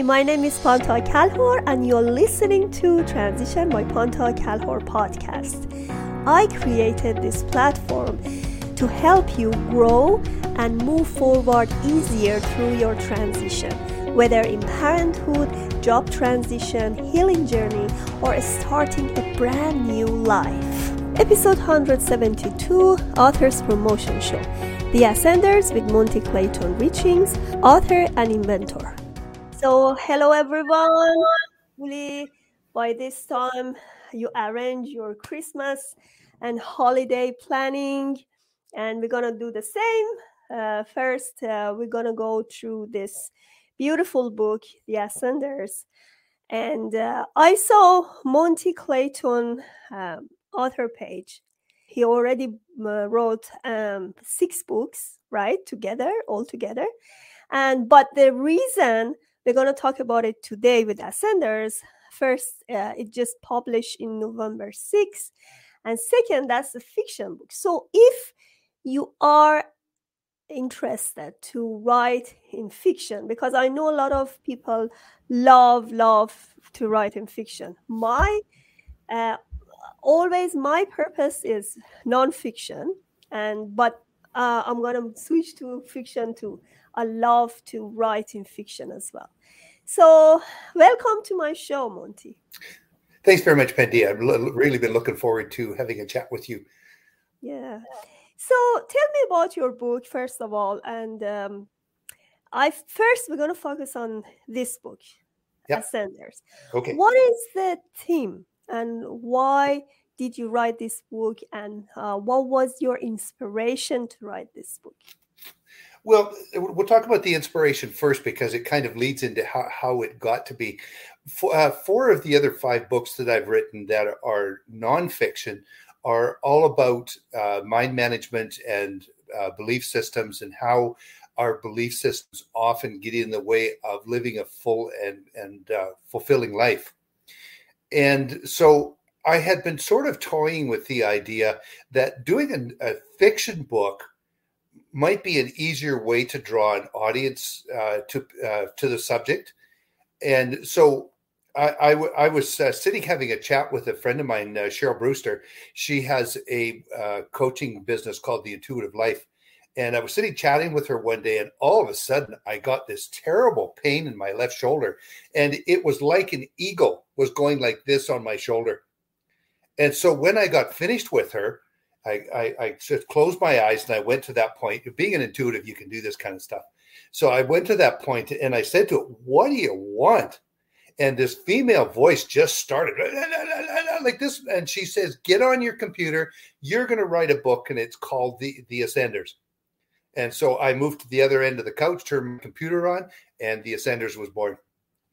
Hi, my name is Panta Kalhor, and you're listening to Transition by Panta Kalhor podcast. I created this platform to help you grow and move forward easier through your transition, whether in parenthood, job transition, healing journey, or starting a brand new life. Episode 172 Author's Promotion Show The Ascenders with Monty Clayton Richings, author and inventor. So, hello everyone. Hopefully, by this time, you arrange your Christmas and holiday planning, and we're gonna do the same. Uh, first, uh, we're gonna go through this beautiful book, The Ascenders, and uh, I saw Monty Clayton um, author page. He already wrote um, six books, right, together, all together, and but the reason we're going to talk about it today with Ascenders. First, uh, it just published in November 6th. And second, that's a fiction book. So if you are interested to write in fiction, because I know a lot of people love, love to write in fiction. My uh, always my purpose is nonfiction, and but uh, I'm gonna switch to fiction too. I love to write in fiction as well. So, welcome to my show, Monty. Thanks very much, Pendy. I've really been looking forward to having a chat with you. Yeah. So, tell me about your book, first of all. And um, I first, we're going to focus on this book, yep. Ascenders. Okay. What is the theme and why did you write this book? And uh, what was your inspiration to write this book? Well, we'll talk about the inspiration first because it kind of leads into how, how it got to be. Four, uh, four of the other five books that I've written that are nonfiction are all about uh, mind management and uh, belief systems and how our belief systems often get in the way of living a full and and uh, fulfilling life. And so I had been sort of toying with the idea that doing a, a fiction book might be an easier way to draw an audience uh, to uh, to the subject. And so I, I, w- I was uh, sitting having a chat with a friend of mine, uh, Cheryl Brewster. She has a uh, coaching business called The Intuitive Life. And I was sitting chatting with her one day, and all of a sudden, I got this terrible pain in my left shoulder. And it was like an eagle was going like this on my shoulder. And so when I got finished with her, I, I, I just closed my eyes and I went to that point. Being an intuitive, you can do this kind of stuff. So I went to that point and I said to it, What do you want? And this female voice just started like this. And she says, Get on your computer. You're going to write a book, and it's called The, the Ascenders. And so I moved to the other end of the couch, turned my computer on, and The Ascenders was born.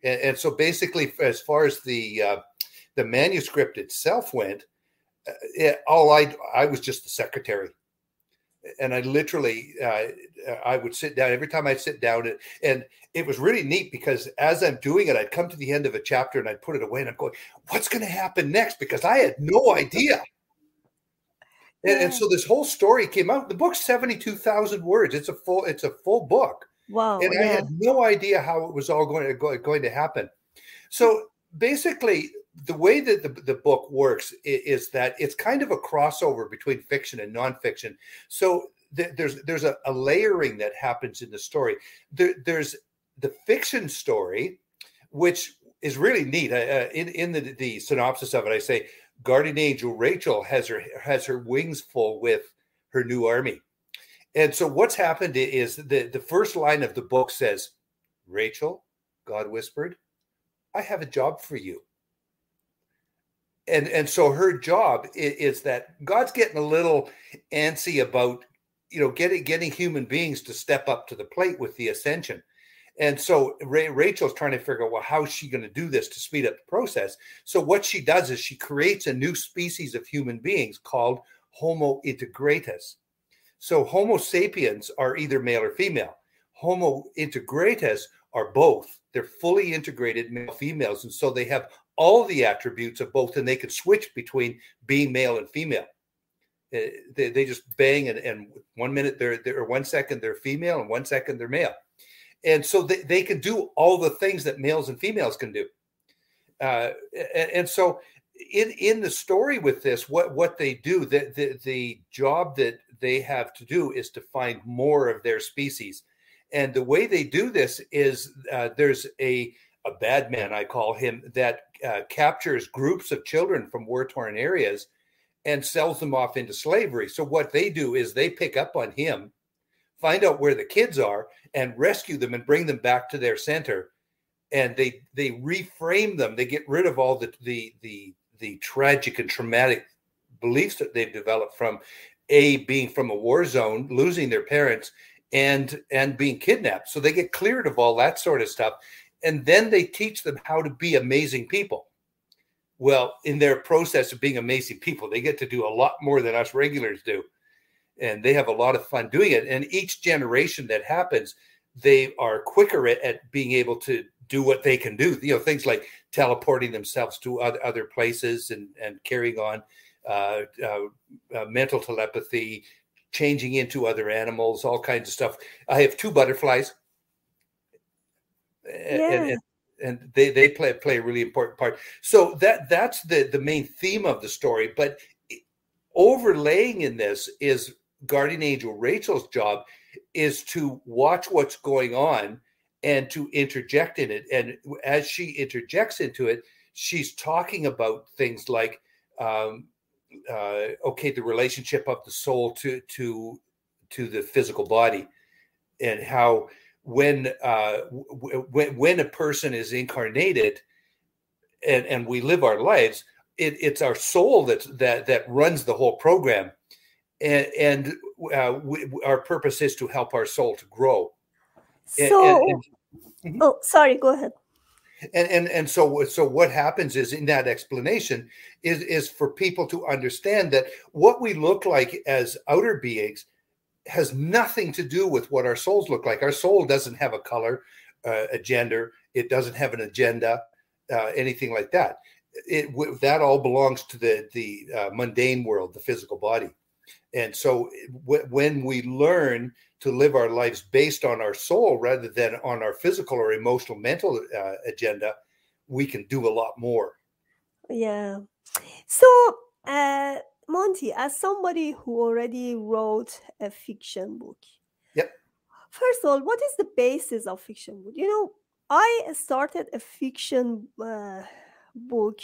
And, and so basically, as far as the uh, the manuscript itself went, it, uh, all I I was just the secretary, and I literally uh, I would sit down every time I'd sit down and, and it was really neat because as I'm doing it, I'd come to the end of a chapter and I'd put it away and I'm going, what's going to happen next? Because I had no idea. And, and, so this whole story came out. The book's seventy-two thousand words. It's a full. It's a full book. Wow! And yeah. I had no idea how it was all going to go, going to happen. So basically, the way that the, the book works is, is, that it's kind of a crossover between fiction and nonfiction. So th- there's there's a, a, layering that happens in the story. There, there's the fiction story, which is really neat. Uh, in in the, the synopsis of it, I say guardian angel Rachel has her has her wings full with her new army. And so what's happened is the, the first line of the book says, Rachel, God whispered, I have a job for you and and so her job is, is, that God's getting a little antsy about you know getting getting human beings to step up to the plate with the ascension. And so Rachel's trying to figure out well how's she going to do this to speed up the process. So what she does is she creates a new species of human beings called Homo integratus. So Homo sapiens are either male or female. Homo integratus are both. They're fully integrated male females, and so they have all the attributes of both, and they could switch between being male and female. Uh, they, they just bang, and, and one minute they're, they're, or one second they're female, and one second they're male. and so they, they can do all the things that males and females can do uh, and, and, so in in the story with this what what they do the, the the job that they have to do is to find more of their species and the way they do this is uh, there's a a bad man i call him that uh, captures groups of children from war torn areas and sells them off into slavery. So what they do is they pick up on him find out where the kids are and rescue them and bring them back to their center. And they they reframe them. They get rid of all the the the the tragic and traumatic beliefs that they've developed from a being from a war zone losing their parents and and being kidnapped. So they get cleared of all that sort of stuff and then they teach them how to be amazing people well in their process of being amazing people they get to do a lot more than us regulars do and they have a lot of fun doing it and each generation that happens they are quicker at, at being able to do what they can do. You know, things like teleporting themselves to other, other places and, and carrying on uh, uh, uh, mental telepathy, changing into other animals, all kinds of stuff. I have two butterflies. Yeah. And, and, and they, they play play a really important part. So that that's the the main theme of the story. But overlaying in this is guardian angel Rachel's job is to watch what's going on and to interject in it. And as she interjects into it, she's talking about things like, um, uh, okay, the relationship of the soul to to to the physical body, and how when uh, w- when a person is incarnated, and and we live our lives, it, it's our soul that that that runs the whole program, and and uh, we, our purpose is to help our soul to grow so, and, mm-hmm. oh, sorry, go ahead. And and and so so what happens is in that explanation is is for people to understand that what we look like as outer beings has nothing to do with what our souls look like. Our soul doesn't have a color, uh, a gender. It doesn't have an agenda, uh, anything like that. It that all belongs to the the uh, mundane world, the physical body. And so w- when we learn to live our lives based on our soul rather than on our physical or emotional mental uh, agenda we can do a lot more yeah so uh, monty as somebody who already wrote a fiction book yep. first of all what is the basis of fiction book? You know i started a fiction uh, book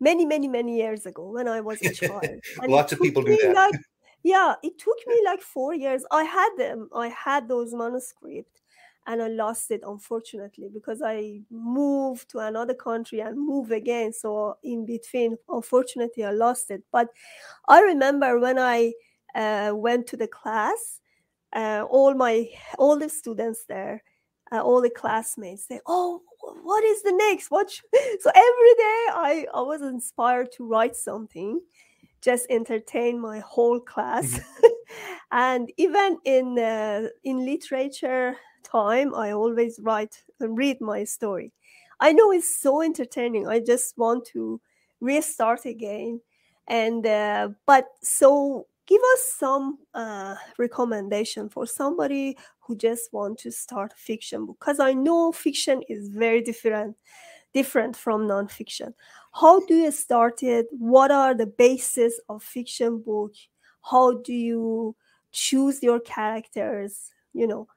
many many many years ago when i was a child. Lots of people do that. like yeah it took me like four years. I had them i had those manuscripts and i lost it unfortunately because i moved to another country and moved again so in between unfortunately i lost it but i remember when i uh, went to the class uh, all my all the students there uh, all the classmates say oh what is the next what so every day i i was inspired to write something just entertain my whole class. Mm-hmm. and even in uh, in literature time, I always write and read my story. I know it's so entertaining. I just want to restart again. And uh, but so give us some uh, recommendation for somebody who just want to start fiction because I know fiction is very different different from nonfiction. How do you start it? What are the basis of fiction book? How do you choose your characters? You know,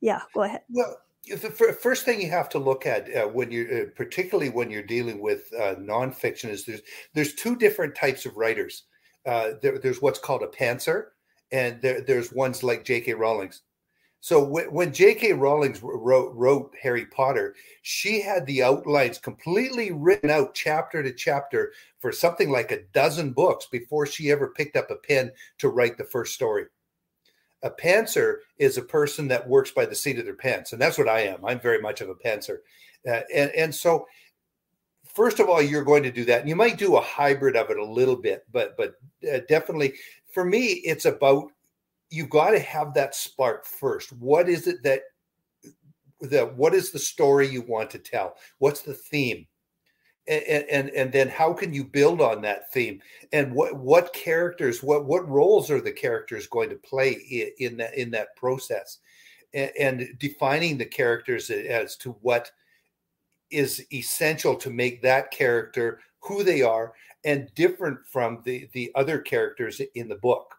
yeah, go ahead. Well, the first thing you have to look at uh, when you're, uh, particularly when you're dealing with uh, nonfiction, is there's there's two different types of writers. Uh, there, there's what's called a pantser, and there, there's ones like J.K. Rowling's. So when J.K. Rowling wrote, wrote Harry Potter, she had the outlines completely written out chapter to chapter for something like a dozen books before she ever picked up a pen to write the first story. A pantser is a person that works by the seat of their pants, and that's what I am. I'm very much of a pantser, uh, and and so first of all, you're going to do that, and you might do a hybrid of it a little bit, but but uh, definitely for me, it's about you've got to have that spark first. What is it that that what is the story you want to tell? What's the theme? And, and and then how can you build on that theme? And what what characters what what roles are the characters going to play in, in that in that process? And, and defining the characters as to what is essential to make that character who they are and different from the the other characters in the book.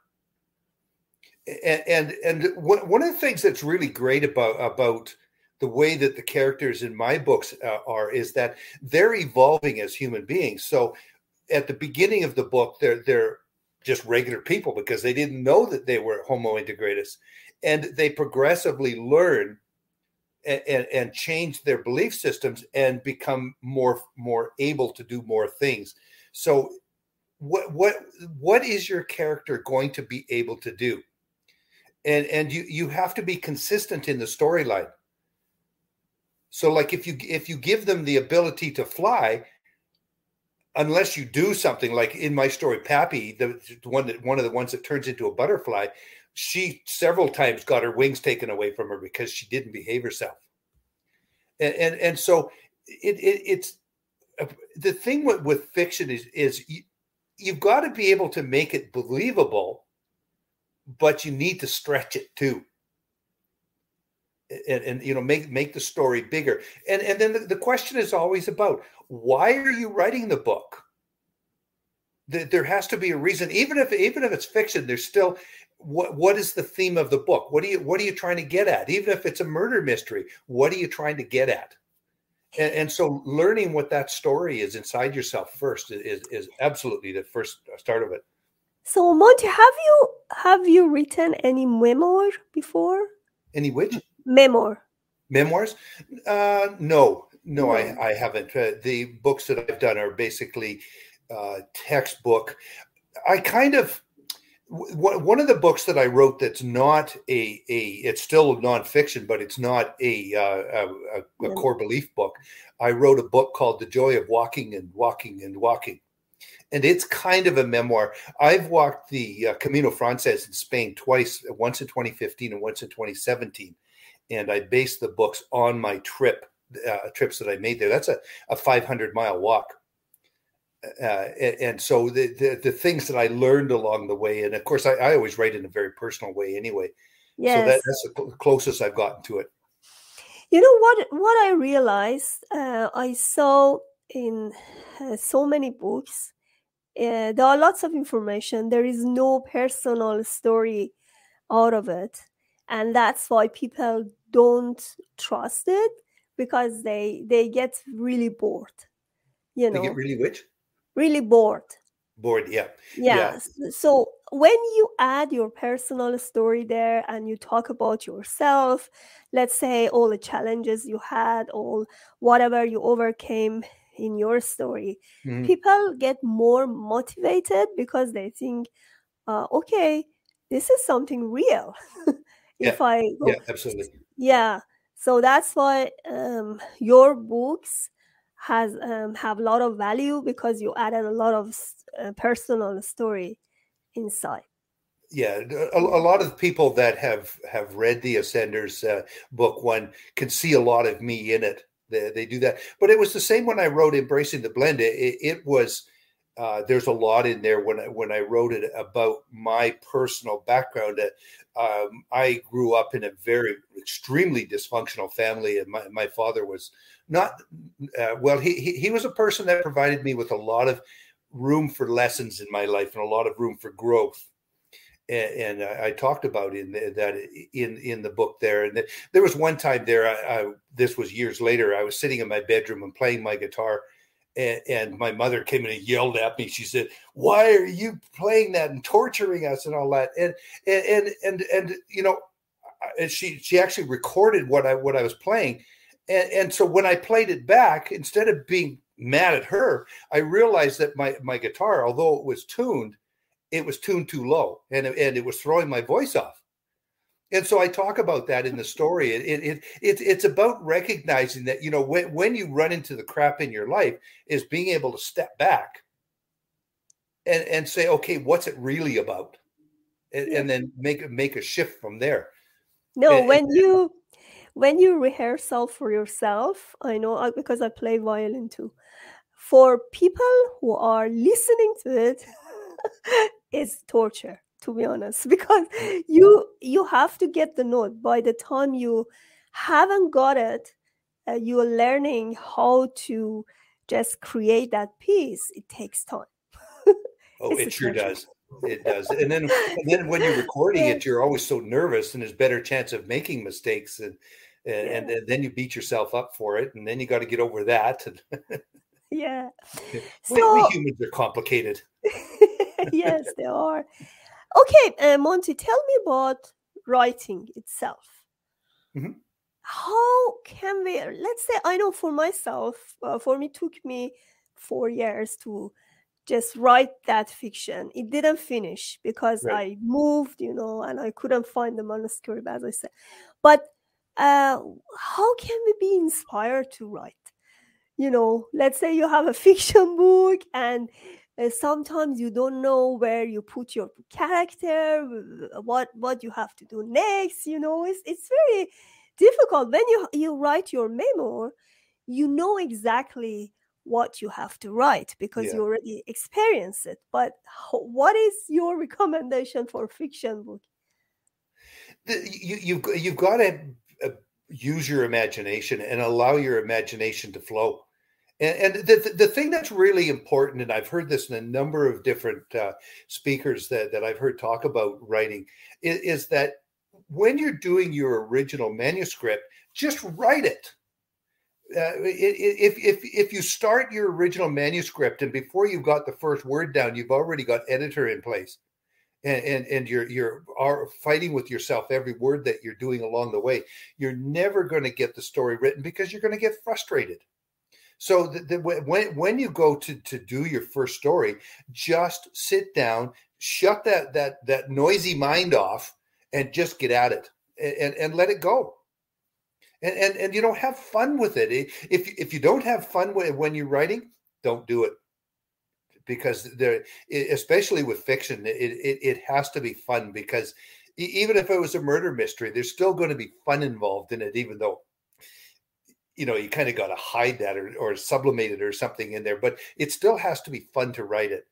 And and, and one of the things that's really great about about the way that the characters in my books uh, are is that they're evolving as human beings. So at the beginning of the book they're they're just regular people because they didn't know that they were homo integratus and they progressively learn and, and, and change their belief systems and become more more able to do more things. So what what what is your character going to be able to do? And and you you have to be consistent in the storyline so like if you if you give them the ability to fly unless you do something like in my story pappy the one that one of the ones that turns into a butterfly she several times got her wings taken away from her because she didn't behave herself. And and, and so it, it it's uh, the thing with, with fiction is is you, you've got to be able to make it believable but you need to stretch it too and, and, you know make make the story bigger. And and then the, the question is always about why are you writing the book? There has to be a reason. Even if even if it's fiction there's still what what is the theme of the book? What are you what are you trying to get at? Even if it's a murder mystery what are you trying to get at? And, and so learning what that story is inside yourself first is is absolutely the first uh, start of it. So monty have you have you written any memoir before? Any which memoir. Memoirs? Uh no. No, no. I, I haven't. Uh, the books that i've done are basically uh textbook. I kind of one of the books that I wrote that's not a a it's still a nonfiction, but it's not a uh, a, a, core belief book. I wrote a book called The Joy of Walking and Walking and Walking, and it's kind of a memoir. I've walked the uh, Camino Frances in Spain twice, once in 2015 and once in 2017, and I based the books on my trip uh, trips that I made there. That's a, a 500 mile walk uh, and, so the, the, the things that I learned along the way, and of course, I, I always write in a very personal way anyway. Yes. So that, that's the closest I've gotten to it. You know what? What I realized, uh, I saw in uh, so many books, uh, there are lots of information. There is no personal story out of it, and that's why people don't trust it because they they get really bored. You know, they get really which really bored bored yeah. yeah yeah so when you add your personal story there and you talk about yourself let's say all the challenges you had all whatever you overcame in your story mm-hmm. people get more motivated because they think uh, okay this is something real if yeah. i yeah absolutely yeah. So that's why um, your books has um, have a lot of value because you added a lot of uh, personal story inside. Yeah a, a, lot of people that have have read the ascenders uh, book one can see a lot of me in it. They, they do that. But it was the same when i wrote embracing the blend. It, it was uh, there's a lot in there when I, when I wrote it about my personal background. Um, I grew up in a very extremely dysfunctional family, and my, my father was not uh, well. He, he, he was a person that provided me with a lot of room for lessons in my life and a lot of room for growth. And, I, talked about in the, that in in the book there. And there was one time there. I, I, this was years later. I was sitting in my bedroom and playing my guitar and, and, my mother came in and yelled at me. She said, "Why are you playing that and torturing us and all that?" And and and and, and you know, and she she actually recorded what I what I was playing, and and so when I played it back, instead of being mad at her, I realized that my my guitar, although it was tuned, it was tuned too low, and and it was throwing my voice off and so I talk about that in the story. It, it, it, it's about recognizing that, you know, when, when you run into the crap in your life is being able to step back and, and say, okay, what's it really about? And, and then make, make a shift from there. No, and, when you, when you rehearsal for yourself, I know uh, because I play violin too, for people who are listening to it, it's torture to be honest because you you have to get the note. By the time you haven't got it uh, you're learning how to just create that piece it takes time. Oh it sure does. It does. And then and then when you're recording yeah. it you're always so nervous and there's better chance of making mistakes and and, yeah. and, and then you beat yourself up for it and then you got to get over that yeah. So, we, we humans are complicated. Yes they are okay uh, monty tell me about writing itself mm-hmm. how can we let's say i know for myself uh, for me took me four years to just write that fiction. It didn't finish because right. I moved, you know, and I couldn't find the manuscript, as I said. But uh, how can we be inspired to write? You know, let's say you have a fiction book and uh, sometimes you don't know where you put your character, what what you have to do next. You know, it's it's very difficult when you you write your memoir. You know exactly what you have to write because yeah. you already experience it but what is your recommendation for fiction book the, you, you've you've got to uh, use your imagination and allow your imagination to flow and, and the, the thing that's really important and i've heard this in a number of different uh, speakers that, that i've heard talk about writing is, is that when you're doing your original manuscript just write it uh, if if if you start your original manuscript and before you've got the first word down, you've already got editor in place, and and, and you're you're are fighting with yourself every word that you're doing along the way. You're never going to get the story written because you're going to get frustrated. So the, the, when when you go to to do your first story, just sit down, shut that that that noisy mind off, and just get at it and and let it go. And and, and you know have fun with it. If if you don't have fun when you're writing don't do it. Because there especially with fiction it, it, it has to be fun because even if it was a murder mystery there's still going to be fun involved in it even though you know you kind of got to hide that or, or sublimate it or something in there but it still has to be fun to write it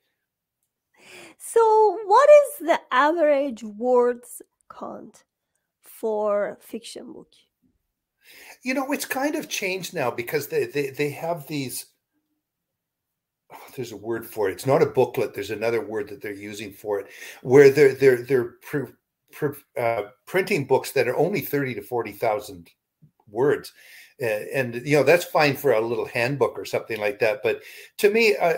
so what is the average words count for fiction book you know, it's kind of changed now because they they, they have these. Oh, there's a word for it. It's not a booklet. There's another word that they're using for it, where they're they're they're pr- pr- uh, printing books that are only thirty to forty thousand words, and you know that's fine for a little handbook or something like that. But to me, uh,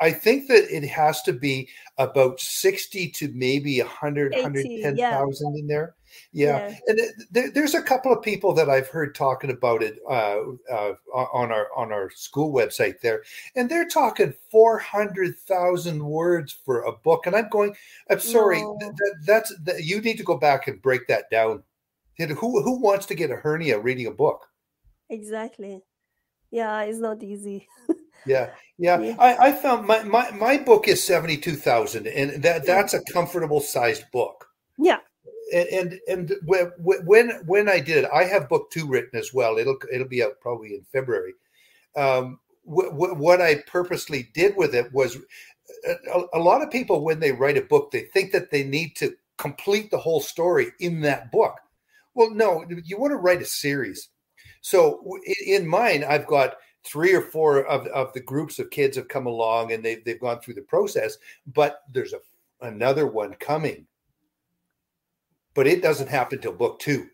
I think that it has to be about 60 to maybe 100, 110,000 yeah. in there. Yeah. yeah. And there, there's a couple of people that I've heard talking about it uh, uh, on our on our school website there, and they're talking 400,000 words for a book. And I'm going, I'm sorry, no. that, that's that, you need to go back and break that down. Who who wants to get a hernia reading a book? Exactly. Yeah, it's not easy. Yeah, yeah. yeah. I, I found my, my my book is seventy two thousand, and that that's a comfortable sized book. Yeah. And and, and when when I did it, I have book two written as well. It'll it'll be out probably in February. Um, what I purposely did with it was a, a lot of people when they write a book, they think that they need to complete the whole story in that book. Well, no, you want to write a series. So in mine, I've got three or four of, of the groups of kids have come along and they've, they've gone through the process but there's a another one coming. But it doesn't happen till book two.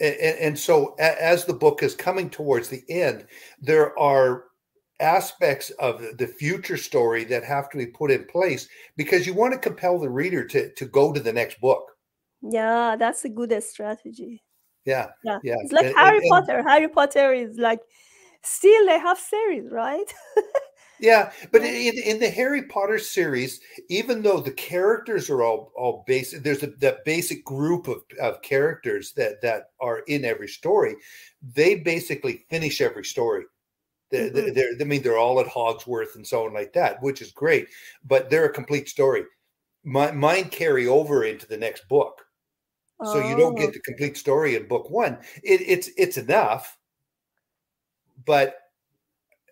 And, and so as the book is coming towards the end there are aspects of the future story that have to be put in place because you want to compel the reader to to go to the next book. Yeah that's a good strategy yeah yeah, yeah. it's like and, harry and, potter harry potter is like still they have series, right? yeah, but in, in the Harry Potter series, even though the characters are all all basic, there's a, that basic group of, of characters that that are in every story. They basically finish every story. They're, mm-hmm. they're, I mean, they're all at Hogsworth and so on like that, which is great. But they're a complete story. My, mine carry over into the next book, so you don't get oh. the complete story in book one. It, it's it's enough, but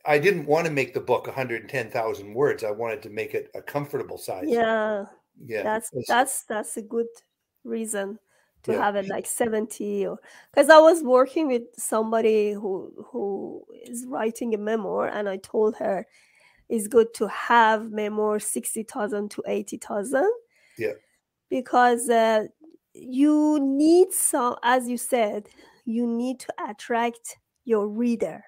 I didn't want to make the book 110,000 words. I wanted to make it a comfortable size. Yeah. Yeah, that's that's that's a good reason to Yeah. have it like 70 or because i was working with somebody who who is writing a memoir and i told her it's good to have memoir 60000 to 80000 Yeah. because uh, you need some as you said you need to attract your reader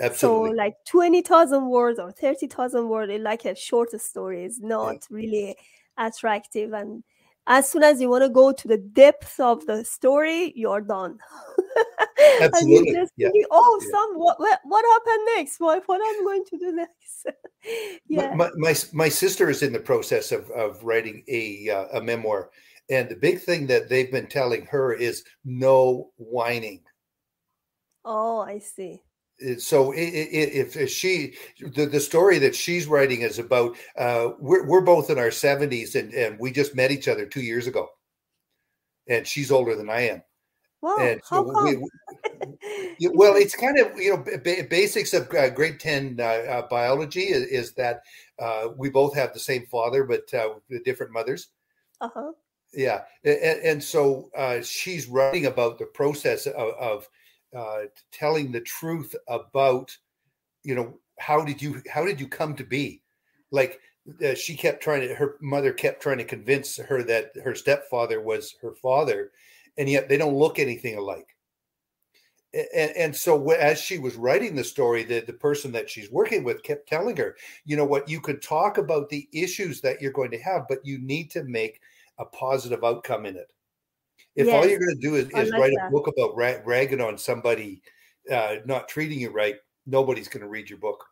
absolutely. so like 20,000 words or 30,000 words, like a short story is not really attractive. And as soon as you want to go to the depth of the story, you're done. and Absolutely, you just yeah, oh, yeah. some what, what happened next? What what am I'm going to do next? My- yeah. My, my my sister is in the process of of writing a uh, a memoir, and the big thing that they've been telling her is no whining. oh, I see. Uh, So if she the, the story that she's writing is about uh, we're we're both in our seventies and and we just met each other two years ago, and she's older than I am, Wow. and so we? Yeah, well, it's kind of you know ba- basics of uh, grade ten uh, uh, biology is, is that uh, we both have the same father but uh, different mothers. uh-huh. Yeah, and, and so uh, she's writing about the process of, of uh, telling the truth about you know how did you how did you come to be? Like uh, she kept trying to her mother kept trying to convince her that her stepfather was her father and yet they don't look anything alike. And, and so as she was writing the story the, the person that she's working with kept telling her you know what? You could talk about the issues that you're going to have but you need to make a positive outcome in it if all you're going to do is, is like write that. a book about ra- ragging on somebody uh, not treating you right nobody's going to read your book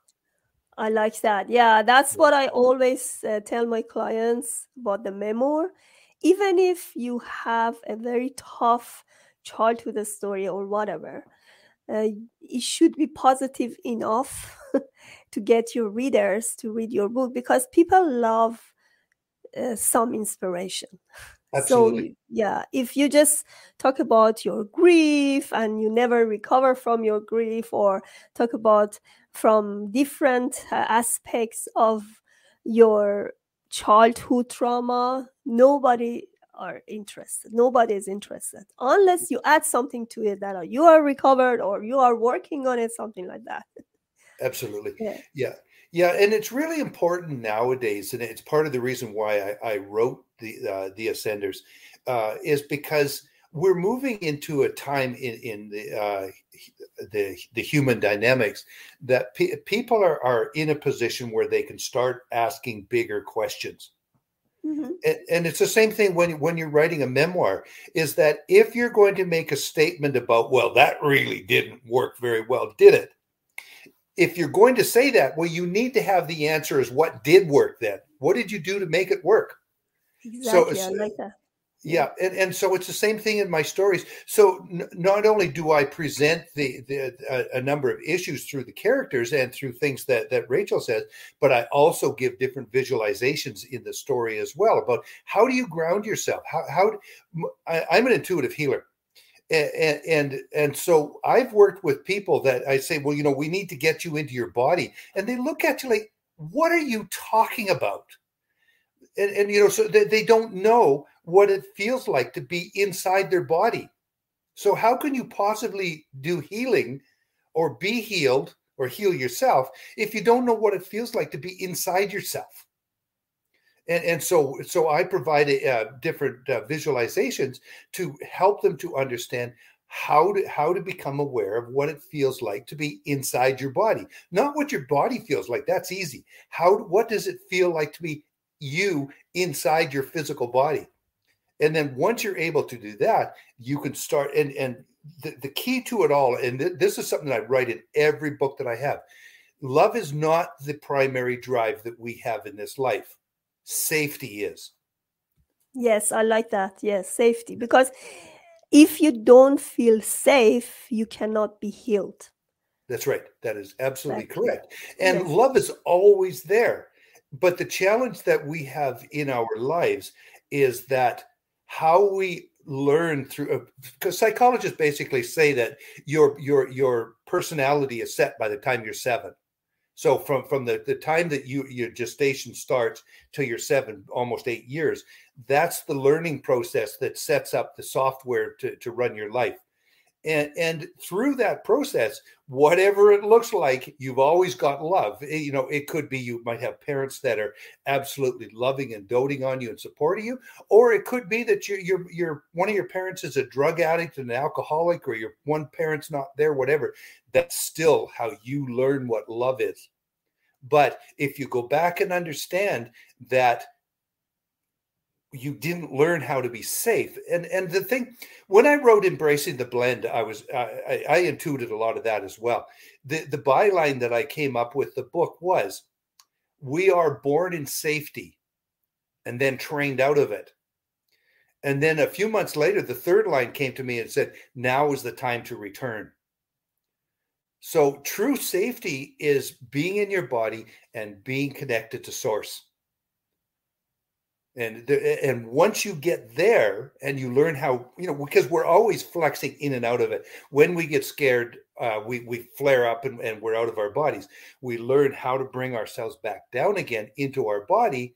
I like that. Yeah, that's what I always uh, tell my clients about the memoir. Even if you have a very tough childhood story or whatever, uh, it should be positive enough to get your readers to read your book because people love uh, some inspiration. absolutely So, yeah, if you just talk about your grief and you never recover from your grief, or talk about from different uh, aspects of your childhood trauma, nobody are interested. Nobody is interested unless you add something to it that you are recovered or you are working on it, something like that. absolutely Yeah. yeah yeah and it's really important nowadays and it's part of the reason why i, I wrote the uh, the ascenders uh, is because we're moving into a time in in the uh, the the human dynamics that pe- people are are in a position where they can start asking bigger questions Mhm. and, and it's the same thing when when you're writing a memoir is that if you're going to make a statement about well that really didn't work very well did it if you're going to say that well you need to have the answer is what did work then what did you do to make it work Exactly. I so- like that. yeah and, and so it's the same thing in my stories so n- not only do i present the, the a, a number of issues through the characters and through things that that rachel says but i also give different visualizations in the story as well about how do you ground yourself how, how I'm an intuitive healer and, and and so i've worked with people that i say well you know we need to get you into your body and they look at you like what are you talking about? And, and you know so they, they don't know what it feels like to be inside their body. So how can you possibly do healing or be healed or heal yourself if you don't know what it feels like to be inside yourself and, and so so i provide uh, different uh, visualizations to help them to understand how to how to become aware of what it feels like to be inside your body. Not what your body feels like that's easy. How what does it feel like to be you inside your physical body? And then once you're able to do that you can start and and the, the key to it all and th- this is something that i write in every book that i have love is not the primary drive that we have in this life safety is Yes, I like that. Yes, safety. Because if you don't feel safe, you cannot be healed. that's right that is absolutely correct and Yes. love is always there but the challenge that we have in our lives is that how we learn through uh, because psychologists basically say that your your your personality is set by the time you're seven So from from the, the time that you your gestation starts till you're seven, almost eight years, that's the learning process that sets up the software to, to run your life and and through that process whatever it looks like you've always got love. Eh, you know it could be you might have parents that are absolutely loving and doting on you and supporting you or it could be that you, you're you're one of your parents is a drug addict and an alcoholic or your one parent's not there whatever. That's still how you learn what love is. But if you go back and understand that you didn't learn how to be safe. And and the thing when i wrote embracing the blend i was i, I intuited a lot of that as well. The the byline that i came up with the book was we are born in safety and then trained out of it. And then a few months later the third line came to me and said now is the time to return. So true safety is being in your body and being connected to source and and once you get there and you learn how you know because we're always flexing in and out of it. When we get scared uh, we we flare up and, and we're out of our bodies. We learn how to bring ourselves back down again into our body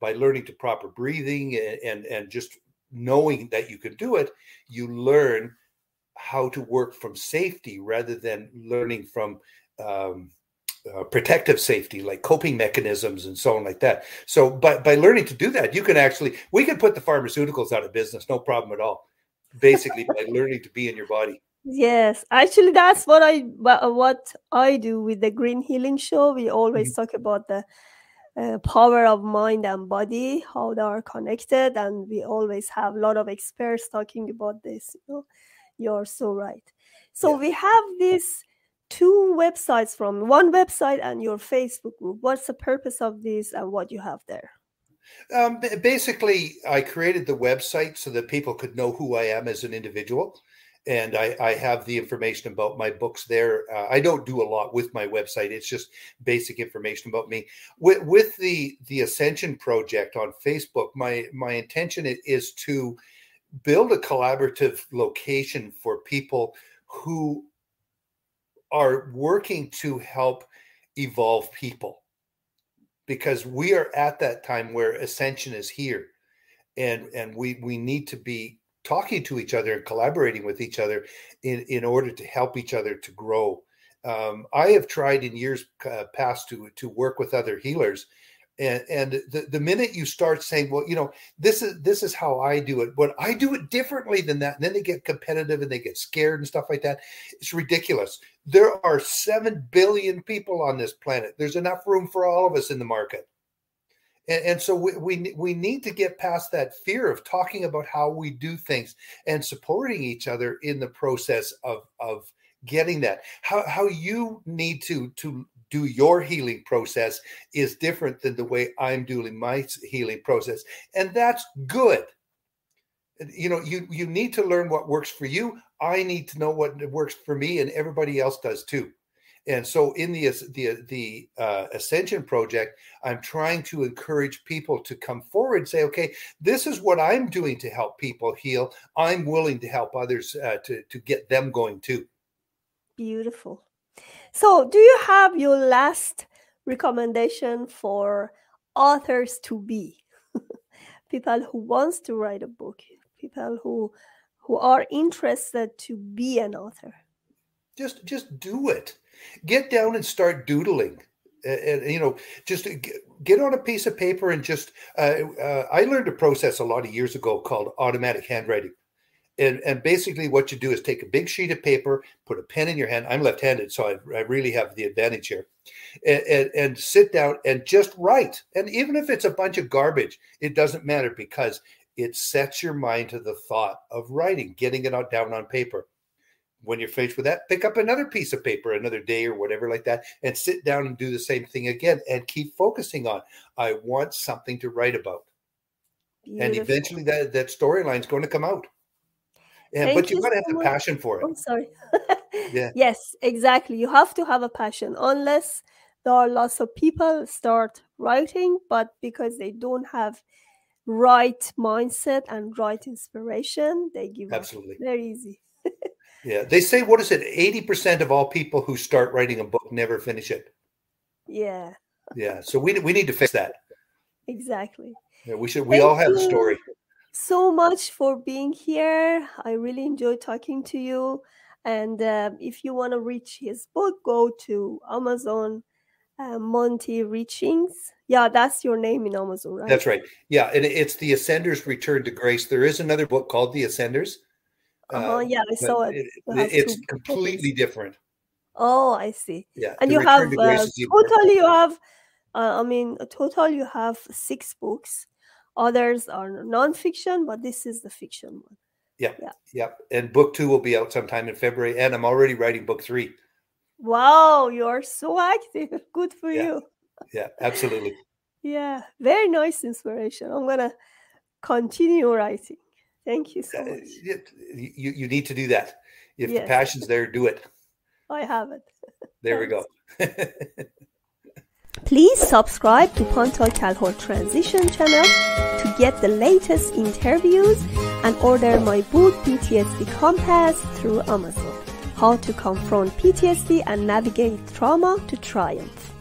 by learning to proper breathing and and, and just knowing that you can do it. You learn how to work from safety rather than learning from um, uh, protective safety like coping mechanisms and so on like that. So by, by learning to do that you can actually we can put the pharmaceuticals out of business no problem at all. Basically by learning to be in your body. Yes. Actually that's what i what i do with the green healing show. We always mm-hmm. talk about the uh, power of mind and body how they are connected and we always have a lot of experts talking about this you know? You're so right. So yeah. we have this two websites from one website and your Facebook group. What's the purpose of this and what you have there? Um, basically, I created the website so that people could know who I am as an individual. And I, I have the information about my books there. Uh, I don't do a lot with my website; it's just basic information about me. With, with the the Ascension project on Facebook, my my intention is to build a collaborative location for people who are working to help evolve people. Because we are at that time where ascension is here. And and we we need to be talking to each other and collaborating with each other in in order to help each other to grow. Um, i have tried in years uh, past to to work with other healers and and the, the minute you start saying well you know this is this is how i do it but i do it differently than that. And then they get competitive and they get scared and stuff like that. It's ridiculous. There are 7 billion people on this planet. There's enough room for all of us in the market. And, and so we, we we need to get past that fear of talking about how we do things and supporting each other in the process of of getting that. How how you need to to do your healing process is different than the way I'm doing my healing process. And that's good. You know, you you need to learn what works for you. I need to know what works for me, and everybody else does too. And so, in the the the uh, Ascension Project, I'm trying to encourage people to come forward and say, "Okay, this is what I'm doing to help people heal. I'm willing to help others uh, to to get them going too." Beautiful. So, do you have your last recommendation for authors to be? people who wants to write a book, people who who are interested to be an author. Just just do it. Get down and start doodling. And, you know, just get on a piece of paper and just. Uh, uh, I learned a process a lot of years ago called automatic handwriting and, and basically what you do is take a big sheet of paper put a pen in your hand. I'm left-handed so i, I really have the advantage here. And, and, and, sit down and just write. And even if it's a bunch of garbage it doesn't matter because it sets your mind to the thought of writing getting it out down on paper. When you're faced with that pick up another piece of paper another day or whatever like that and sit down and do the same thing again and keep focusing on i want something to write about. Beautiful. and eventually that that storyline is going to come out yeah, but you, you got to have the passion for it. I'm sorry. yeah. Yes, exactly. You have to have a passion, unless there are lots of people start writing, but because they don't have right mindset and right inspiration, they give Absolutely. up. Very easy. yeah, they say what is it? Eighty percent of all people who start writing a book never finish it. Yeah. Yeah. So we we need to fix that. Exactly. Yeah, we should. We Thank all have a story. So much for being here. I really enjoyed talking to you. And uh, if you want to reach his book, go to Amazon. Uh, Monty Richings. Yeah, that's your name in Amazon, right? That's right. Yeah, and it's the Ascenders Return to Grace. There is another book called The Ascenders. Uh, uh yeah, I saw it. it, it it's completely different. Oh, I see. Yeah, and you have uh, totally you have. Uh, I mean, total you have six books. Others are nonfiction, but this is the fiction one. Yep. Yeah. Yep. And book two will be out sometime in February, and I'm already writing book three. Wow, you are so active. Good for yeah. you. Yeah, absolutely. yeah, very nice inspiration. I'm gonna continue writing. Thank you so uh, much. You you need to do that. If yes. the passion's there, do it. I have it. There we go. Please subscribe to Ponta Kalhor Transition channel to get the latest interviews and order my book PTSD Compass through Amazon. How to confront PTSD and navigate trauma to triumph.